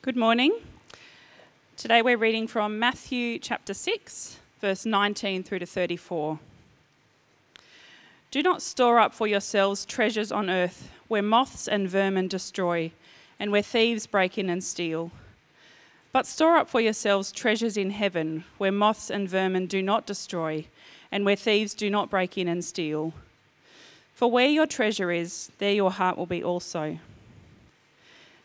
Good morning. Today we're reading from Matthew chapter 6, verse 19 through to 34. Do not store up for yourselves treasures on earth where moths and vermin destroy and where thieves break in and steal. But store up for yourselves treasures in heaven where moths and vermin do not destroy and where thieves do not break in and steal. For where your treasure is, there your heart will be also.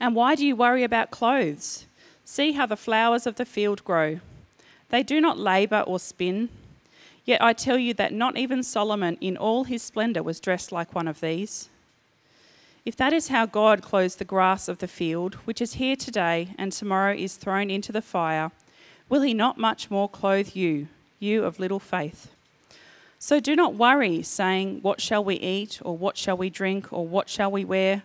And why do you worry about clothes? See how the flowers of the field grow. They do not labour or spin. Yet I tell you that not even Solomon in all his splendour was dressed like one of these. If that is how God clothes the grass of the field, which is here today and tomorrow is thrown into the fire, will he not much more clothe you, you of little faith? So do not worry, saying, What shall we eat, or what shall we drink, or what shall we wear?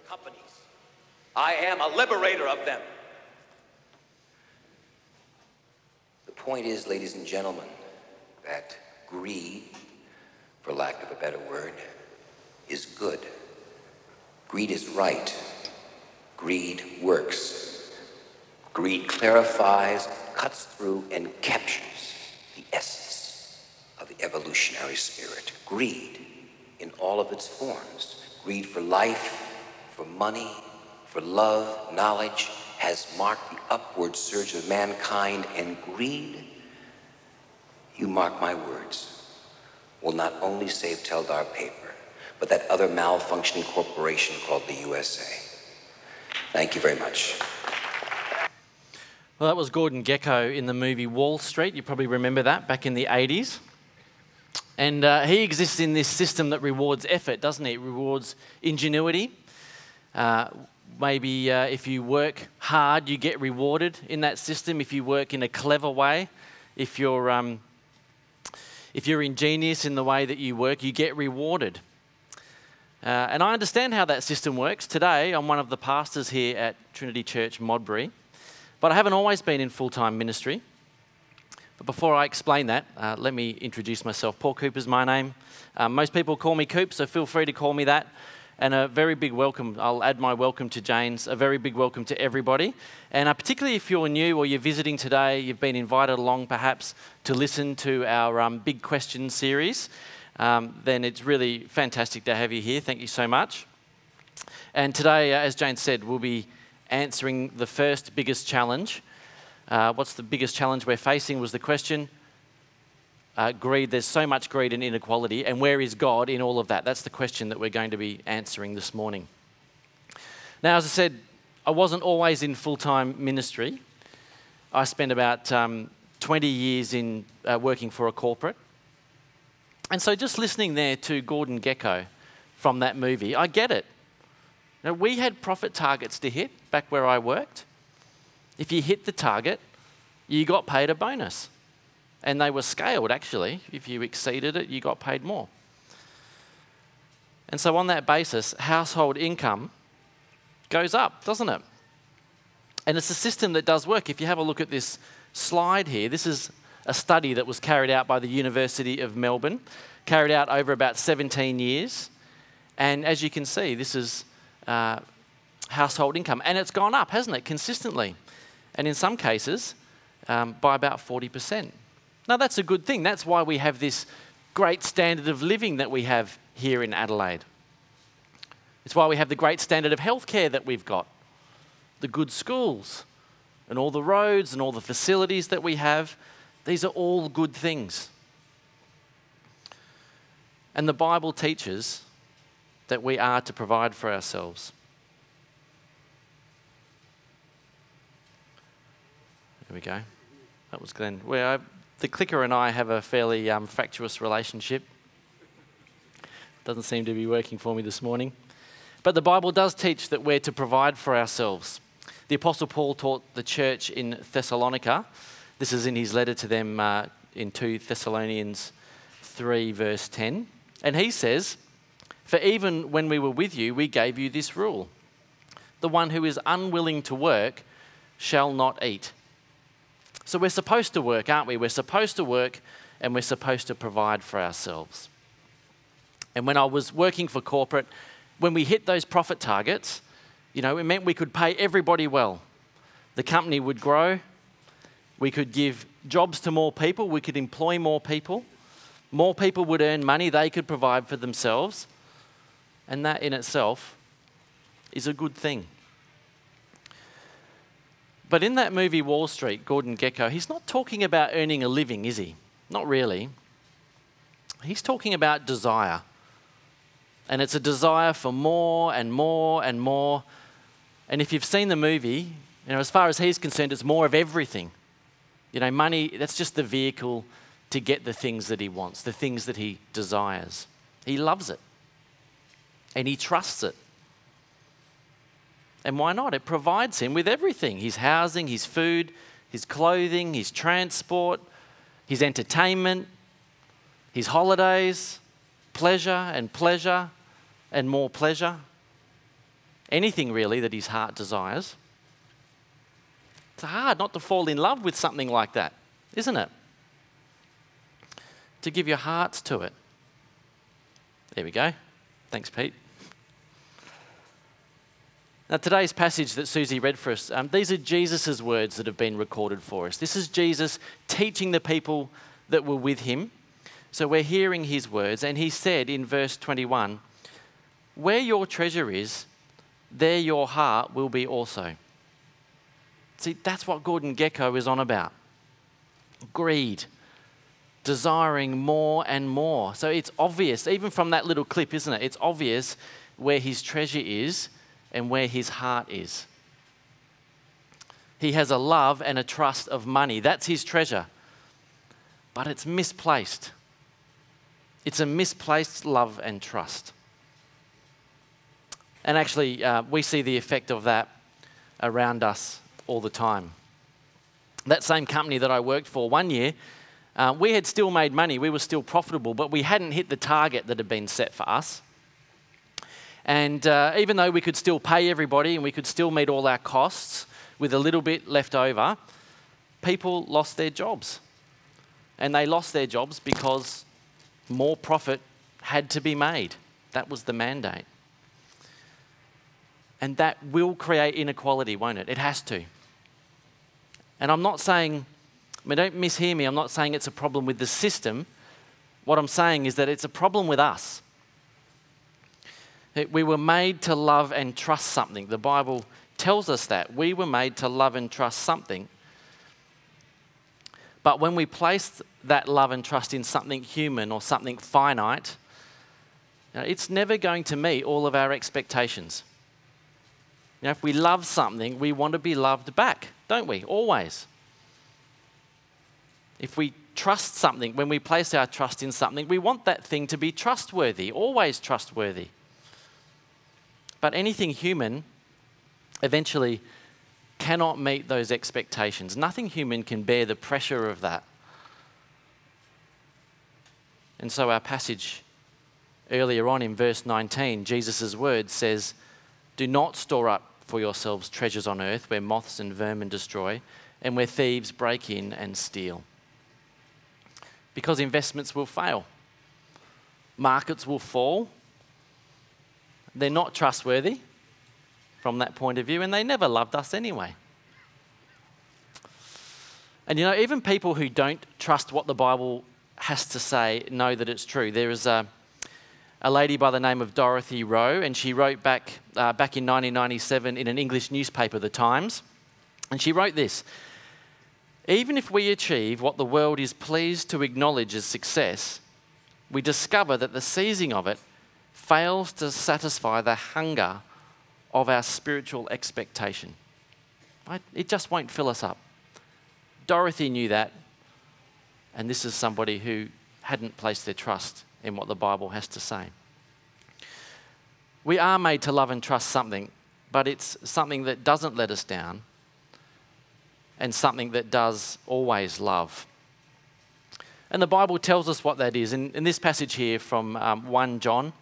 companies. I am a liberator of them. The point is, ladies and gentlemen, that greed, for lack of a better word, is good. Greed is right. Greed works. Greed clarifies, cuts through, and captures the essence of the evolutionary spirit. Greed in all of its forms. Greed for life, for money, for love, knowledge, has marked the upward surge of mankind, and greed, you mark my words, will not only save Teldar Paper, but that other malfunctioning corporation called the USA. Thank you very much. Well, that was Gordon Gekko in the movie Wall Street. You probably remember that back in the 80s. And uh, he exists in this system that rewards effort, doesn't he? It rewards ingenuity, uh, maybe uh, if you work hard, you get rewarded in that system. If you work in a clever way, if you're, um, if you're ingenious in the way that you work, you get rewarded. Uh, and I understand how that system works. Today, I'm one of the pastors here at Trinity Church Modbury, but I haven't always been in full time ministry. But before I explain that, uh, let me introduce myself. Paul Cooper's my name. Uh, most people call me Coop, so feel free to call me that and a very big welcome. I'll add my welcome to Jane's, a very big welcome to everybody. And uh, particularly if you're new or you're visiting today, you've been invited along perhaps to listen to our um, Big Question series, um, then it's really fantastic to have you here. Thank you so much. And today, uh, as Jane said, we'll be answering the first biggest challenge. Uh, what's the biggest challenge we're facing was the question uh, greed, there's so much greed and inequality, and where is God in all of that? That's the question that we're going to be answering this morning. Now, as I said, I wasn't always in full time ministry. I spent about um, 20 years in uh, working for a corporate. And so, just listening there to Gordon Gekko from that movie, I get it. Now, we had profit targets to hit back where I worked. If you hit the target, you got paid a bonus. And they were scaled, actually. If you exceeded it, you got paid more. And so, on that basis, household income goes up, doesn't it? And it's a system that does work. If you have a look at this slide here, this is a study that was carried out by the University of Melbourne, carried out over about 17 years. And as you can see, this is uh, household income. And it's gone up, hasn't it, consistently? And in some cases, um, by about 40%. Now, that's a good thing. That's why we have this great standard of living that we have here in Adelaide. It's why we have the great standard of healthcare that we've got, the good schools, and all the roads and all the facilities that we have. These are all good things. And the Bible teaches that we are to provide for ourselves. There we go. That was Glenn. Well, I, the clicker and I have a fairly um, fractious relationship. Doesn't seem to be working for me this morning. But the Bible does teach that we're to provide for ourselves. The Apostle Paul taught the church in Thessalonica. This is in his letter to them uh, in 2 Thessalonians 3, verse 10. And he says, For even when we were with you, we gave you this rule the one who is unwilling to work shall not eat. So we're supposed to work, aren't we? We're supposed to work and we're supposed to provide for ourselves. And when I was working for corporate, when we hit those profit targets, you know, it meant we could pay everybody well. The company would grow. We could give jobs to more people. We could employ more people. More people would earn money they could provide for themselves. And that in itself is a good thing. But in that movie Wall Street, Gordon Gekko, he's not talking about earning a living, is he? Not really. He's talking about desire. And it's a desire for more and more and more. And if you've seen the movie, you know, as far as he's concerned, it's more of everything. You know, money, that's just the vehicle to get the things that he wants, the things that he desires. He loves it. And he trusts it. And why not? It provides him with everything his housing, his food, his clothing, his transport, his entertainment, his holidays, pleasure and pleasure and more pleasure. Anything really that his heart desires. It's hard not to fall in love with something like that, isn't it? To give your hearts to it. There we go. Thanks, Pete. Now, today's passage that Susie read for us, um, these are Jesus' words that have been recorded for us. This is Jesus teaching the people that were with him. So we're hearing his words, and he said in verse 21 Where your treasure is, there your heart will be also. See, that's what Gordon Gekko is on about greed, desiring more and more. So it's obvious, even from that little clip, isn't it? It's obvious where his treasure is and where his heart is. He has a love and a trust of money. That's his treasure. But it's misplaced. It's a misplaced love and trust. And actually, uh, we see the effect of that around us all the time. That same company that I worked for one year, uh, we had still made money, we were still profitable, but we hadn't hit the target that had been set for us. And uh, even though we could still pay everybody and we could still meet all our costs with a little bit left over, people lost their jobs. And they lost their jobs because more profit had to be made. That was the mandate. And that will create inequality, won't it? It has to. And I'm not saying, I mean, don't mishear me, I'm not saying it's a problem with the system. What I'm saying is that it's a problem with us. We were made to love and trust something. The Bible tells us that. We were made to love and trust something. But when we place that love and trust in something human or something finite, you know, it's never going to meet all of our expectations. You know, if we love something, we want to be loved back, don't we? Always. If we trust something, when we place our trust in something, we want that thing to be trustworthy, always trustworthy. But anything human eventually cannot meet those expectations. Nothing human can bear the pressure of that. And so our passage earlier on in verse 19, Jesus' word says, Do not store up for yourselves treasures on earth where moths and vermin destroy and where thieves break in and steal. Because investments will fail, markets will fall, they're not trustworthy from that point of view, and they never loved us anyway. And you know, even people who don't trust what the Bible has to say know that it's true. There is a, a lady by the name of Dorothy Rowe, and she wrote back, uh, back in 1997 in an English newspaper, The Times, and she wrote this Even if we achieve what the world is pleased to acknowledge as success, we discover that the seizing of it fails to satisfy the hunger of our spiritual expectation. Right? It just won't fill us up. Dorothy knew that, and this is somebody who hadn't placed their trust in what the Bible has to say. We are made to love and trust something, but it's something that doesn't let us down and something that does always love. And the Bible tells us what that is. In, in this passage here from um, 1 John,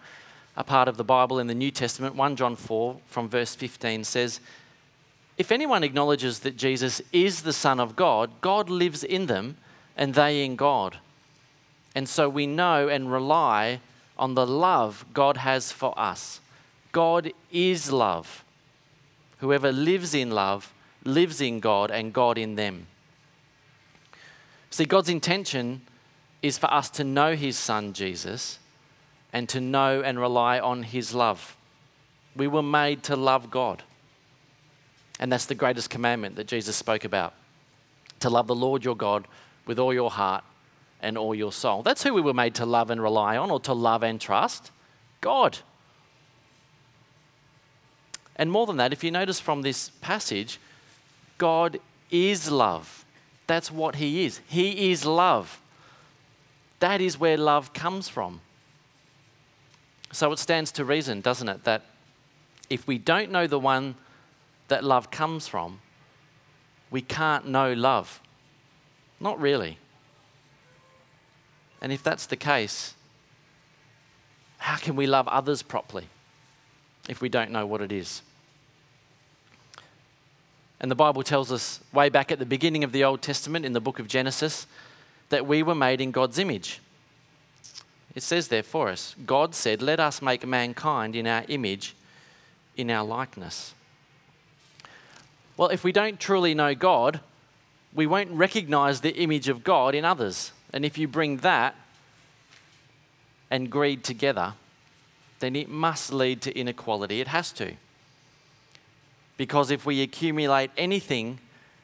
a part of the Bible in the New Testament, 1 John 4 from verse 15 says, If anyone acknowledges that Jesus is the Son of God, God lives in them and they in God. And so we know and rely on the love God has for us. God is love. Whoever lives in love lives in God and God in them. See, God's intention is for us to know His Son, Jesus, and to know and rely on His love. We were made to love God. And that's the greatest commandment that Jesus spoke about to love the Lord your God with all your heart and all your soul. That's who we were made to love and rely on, or to love and trust God. And more than that, if you notice from this passage, God is love. That's what He is. He is love. That is where love comes from. So it stands to reason, doesn't it, that if we don't know the one that love comes from, we can't know love. Not really. And if that's the case, how can we love others properly if we don't know what it is? And the Bible tells us way back at the beginning of the Old Testament in the book of Genesis that we were made in God's image. It says there for us God said, Let us make mankind in our image, in our likeness. Well, if we don't truly know God, we won't recognize the image of God in others. And if you bring that and greed together, then it must lead to inequality. It has to. Because if we accumulate anything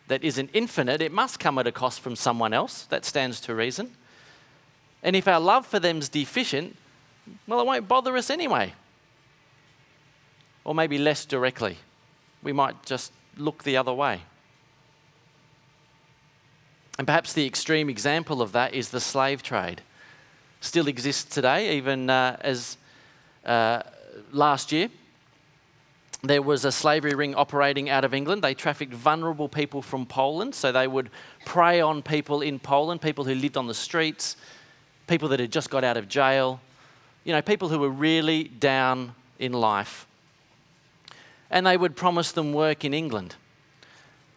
that isn't infinite, it must come at a cost from someone else. That stands to reason. And if our love for them's deficient, well, it won't bother us anyway. Or maybe less directly. We might just look the other way. And perhaps the extreme example of that is the slave trade. Still exists today, even uh, as uh, last year. There was a slavery ring operating out of England. They trafficked vulnerable people from Poland. So they would prey on people in Poland, people who lived on the streets, people that had just got out of jail, you know, people who were really down in life. And they would promise them work in England.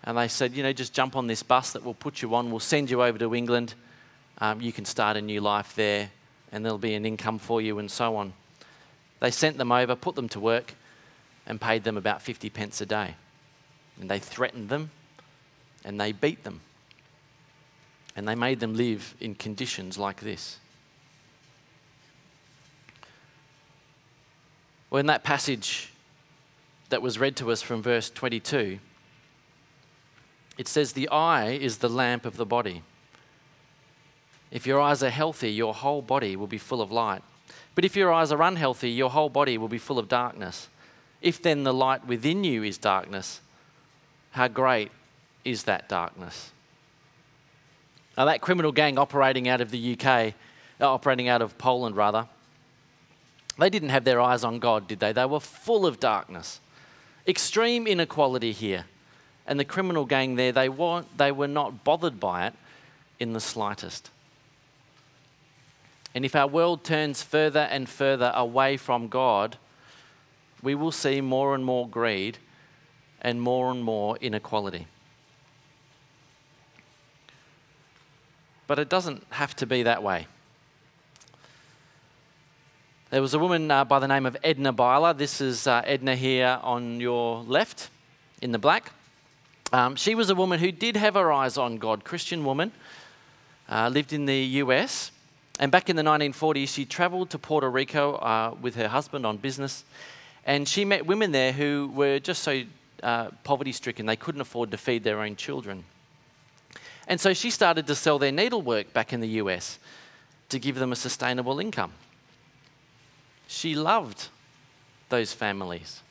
And they said, you know, just jump on this bus that we'll put you on, we'll send you over to England. Um, you can start a new life there, and there'll be an income for you, and so on. They sent them over, put them to work, and paid them about 50 pence a day. And they threatened them, and they beat them. And they made them live in conditions like this. Well, in that passage that was read to us from verse 22, it says, The eye is the lamp of the body. If your eyes are healthy, your whole body will be full of light. But if your eyes are unhealthy, your whole body will be full of darkness. If then the light within you is darkness, how great is that darkness? Now, that criminal gang operating out of the UK, uh, operating out of Poland rather, they didn't have their eyes on God, did they? They were full of darkness. Extreme inequality here and the criminal gang there, they, weren't, they were not bothered by it in the slightest. And if our world turns further and further away from God, we will see more and more greed and more and more inequality. But it doesn't have to be that way. There was a woman uh, by the name of Edna Byler. This is uh, Edna here on your left in the black. Um, she was a woman who did have her eyes on God, Christian woman, uh, lived in the US. And back in the 1940s, she traveled to Puerto Rico uh, with her husband on business. And she met women there who were just so uh, poverty stricken they couldn't afford to feed their own children. And so she started to sell their needlework back in the US to give them a sustainable income. She loved those families.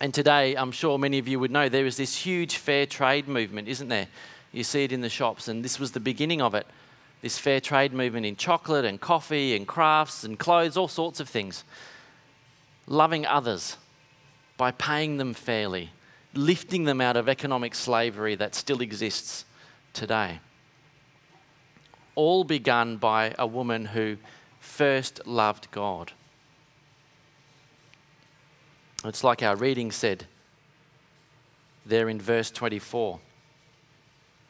And today, I'm sure many of you would know, there is this huge fair trade movement, isn't there? You see it in the shops, and this was the beginning of it. This fair trade movement in chocolate and coffee and crafts and clothes, all sorts of things. Loving others by paying them fairly, lifting them out of economic slavery that still exists today. All begun by a woman who first loved God. It's like our reading said there in verse 24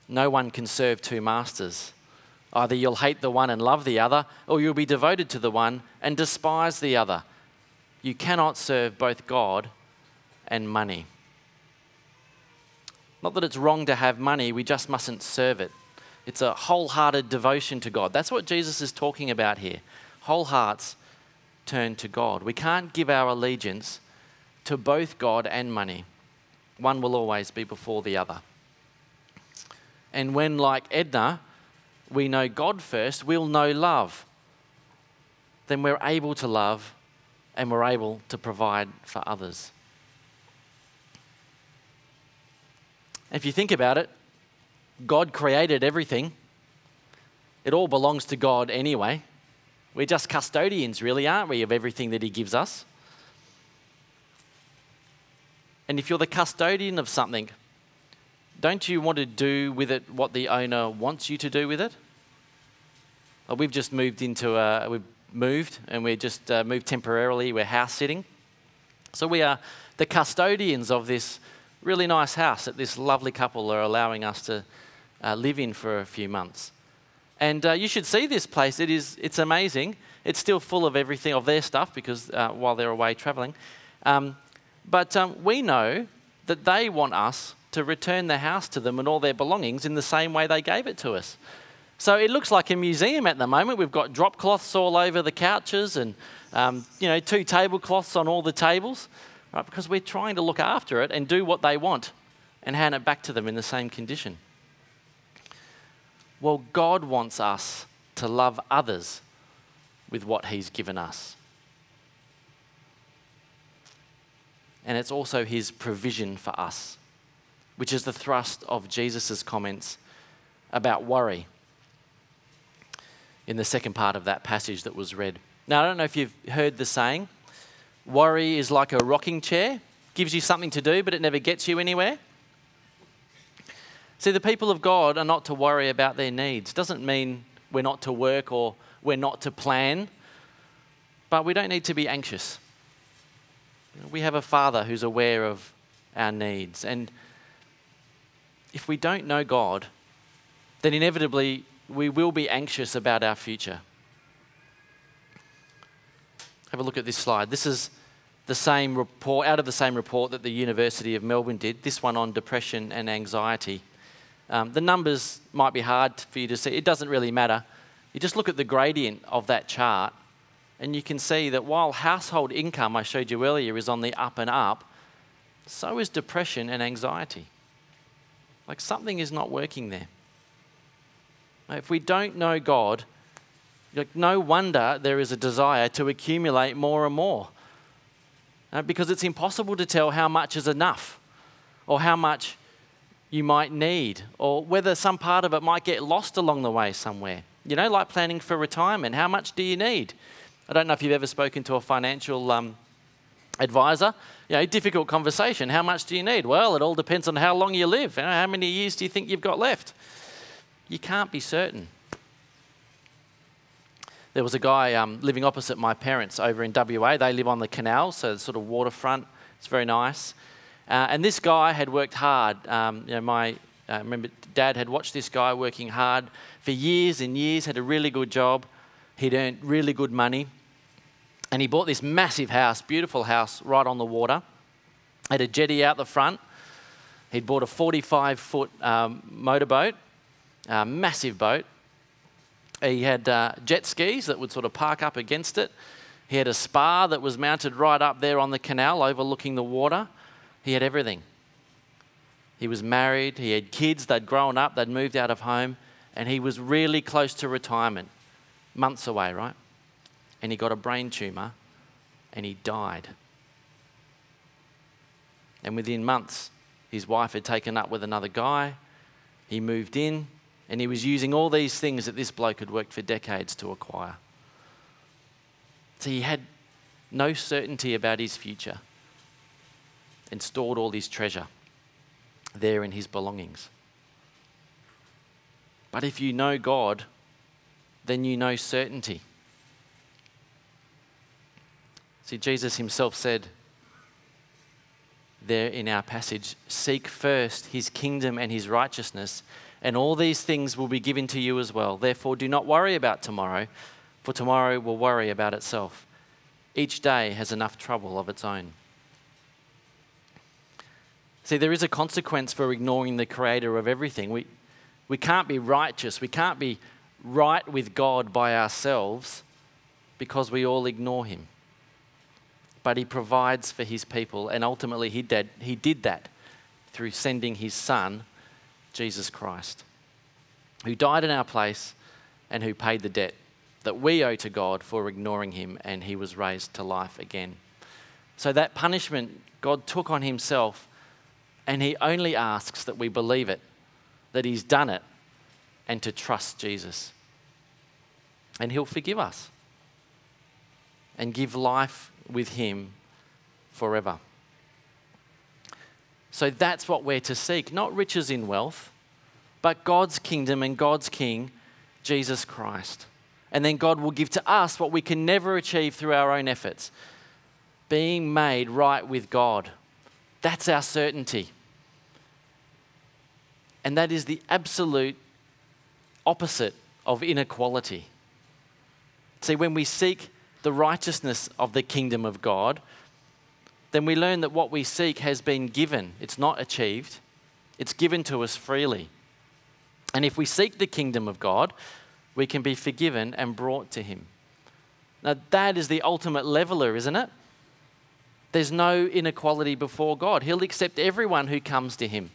No one can serve two masters. Either you'll hate the one and love the other, or you'll be devoted to the one and despise the other. You cannot serve both God and money. Not that it's wrong to have money, we just mustn't serve it. It's a wholehearted devotion to God. That's what Jesus is talking about here whole hearts turn to God. We can't give our allegiance to both God and money. One will always be before the other. And when, like Edna, we know God first, we'll know love. Then we're able to love and we're able to provide for others. If you think about it, God created everything. It all belongs to God anyway. We're just custodians, really, aren't we, of everything that He gives us? And if you're the custodian of something, don't you want to do with it what the owner wants you to do with it? We've just moved into a, we've moved and we're just uh, moved temporarily. We're house sitting. So we are the custodians of this really nice house that this lovely couple are allowing us to uh, live in for a few months. And uh, you should see this place. It is, it's amazing. It's still full of everything, of their stuff, because uh, while they're away traveling. Um, but um, we know that they want us to return the house to them and all their belongings in the same way they gave it to us. So it looks like a museum at the moment. We've got drop cloths all over the couches and, um, you know, two tablecloths on all the tables, right? Because we're trying to look after it and do what they want and hand it back to them in the same condition. Well, God wants us to love others with what He's given us. And it's also His provision for us, which is the thrust of Jesus' comments about worry in the second part of that passage that was read. Now, I don't know if you've heard the saying worry is like a rocking chair, gives you something to do, but it never gets you anywhere. See, the people of God are not to worry about their needs. Doesn't mean we're not to work or we're not to plan, but we don't need to be anxious. We have a Father who's aware of our needs. And if we don't know God, then inevitably we will be anxious about our future. Have a look at this slide. This is the same report, out of the same report that the University of Melbourne did, this one on depression and anxiety. Um, the numbers might be hard for you to see. It doesn't really matter. You just look at the gradient of that chart, and you can see that while household income, I showed you earlier, is on the up and up, so is depression and anxiety. Like something is not working there. If we don't know God, like no wonder there is a desire to accumulate more and more. Uh, because it's impossible to tell how much is enough or how much you might need, or whether some part of it might get lost along the way somewhere. You know, like planning for retirement. How much do you need? I don't know if you've ever spoken to a financial um, advisor. You know, difficult conversation. How much do you need? Well, it all depends on how long you live. You know, how many years do you think you've got left? You can't be certain. There was a guy um, living opposite my parents over in WA. They live on the canal, so it's sort of waterfront. It's very nice. Uh, and this guy had worked hard. Um, you know, my uh, remember dad had watched this guy working hard for years and years, had a really good job. He'd earned really good money. And he bought this massive house, beautiful house, right on the water. Had a jetty out the front. He'd bought a 45 foot um, motorboat, a massive boat. He had uh, jet skis that would sort of park up against it. He had a spa that was mounted right up there on the canal overlooking the water. He had everything. He was married, he had kids, they'd grown up, they'd moved out of home, and he was really close to retirement, months away, right? And he got a brain tumor and he died. And within months, his wife had taken up with another guy. He moved in and he was using all these things that this bloke had worked for decades to acquire. So he had no certainty about his future and stored all his treasure there in his belongings. But if you know God, then you know certainty. See, Jesus himself said there in our passage seek first his kingdom and his righteousness, and all these things will be given to you as well. Therefore, do not worry about tomorrow, for tomorrow will worry about itself. Each day has enough trouble of its own. See, there is a consequence for ignoring the creator of everything. We, we can't be righteous, we can't be right with God by ourselves because we all ignore him. But he provides for his people, and ultimately he did, he did that through sending his son, Jesus Christ, who died in our place and who paid the debt that we owe to God for ignoring him, and he was raised to life again. So that punishment God took on himself and He only asks that we believe it, that He's done it, and to trust Jesus. And He'll forgive us and give life with Him forever. So that's what we're to seek not riches in wealth, but God's kingdom and God's King, Jesus Christ. And then God will give to us what we can never achieve through our own efforts being made right with God. That's our certainty. And that is the absolute opposite of inequality. See, when we seek the righteousness of the kingdom of God, then we learn that what we seek has been given. It's not achieved, it's given to us freely. And if we seek the kingdom of God, we can be forgiven and brought to Him. Now, that is the ultimate leveler, isn't it? There's no inequality before God. He'll accept everyone who comes to Him.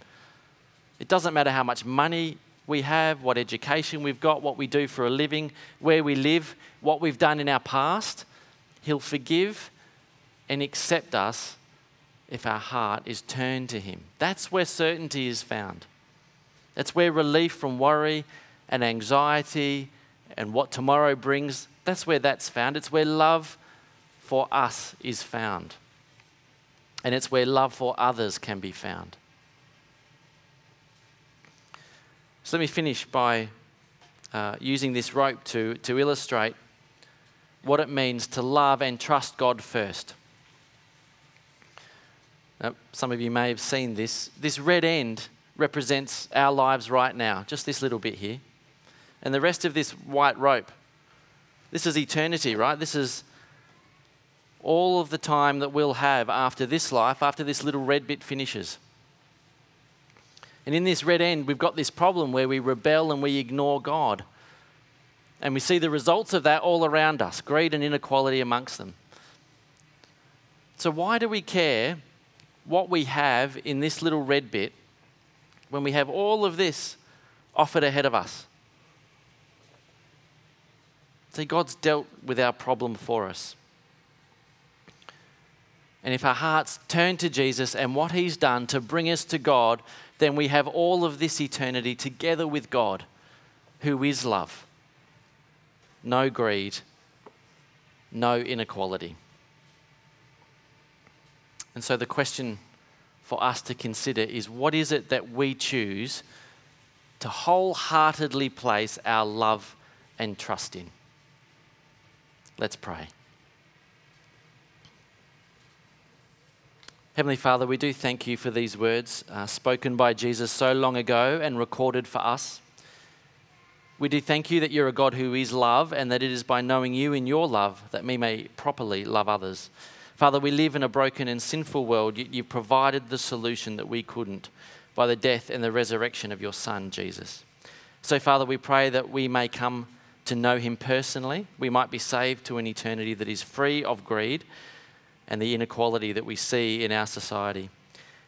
It doesn't matter how much money we have, what education we've got, what we do for a living, where we live, what we've done in our past. He'll forgive and accept us if our heart is turned to Him. That's where certainty is found. That's where relief from worry and anxiety and what tomorrow brings, that's where that's found. It's where love for us is found. And it's where love for others can be found. So let me finish by uh, using this rope to, to illustrate what it means to love and trust God first. Now, some of you may have seen this. This red end represents our lives right now, just this little bit here. And the rest of this white rope, this is eternity, right? This is all of the time that we'll have after this life, after this little red bit finishes. And in this red end, we've got this problem where we rebel and we ignore God. And we see the results of that all around us greed and inequality amongst them. So, why do we care what we have in this little red bit when we have all of this offered ahead of us? See, God's dealt with our problem for us. And if our hearts turn to Jesus and what He's done to bring us to God, then we have all of this eternity together with God, who is love. No greed, no inequality. And so the question for us to consider is what is it that we choose to wholeheartedly place our love and trust in? Let's pray. Heavenly Father, we do thank you for these words uh, spoken by Jesus so long ago and recorded for us. We do thank you that you're a God who is love and that it is by knowing you in your love that we may properly love others. Father, we live in a broken and sinful world, yet you've provided the solution that we couldn't by the death and the resurrection of your Son, Jesus. So, Father, we pray that we may come to know him personally. We might be saved to an eternity that is free of greed and the inequality that we see in our society.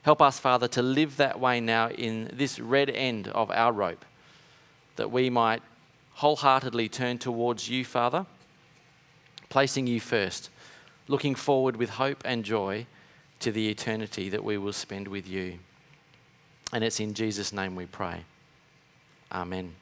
Help us, Father, to live that way now in this red end of our rope, that we might wholeheartedly turn towards you, Father, placing you first, looking forward with hope and joy to the eternity that we will spend with you. And it's in Jesus' name we pray. Amen.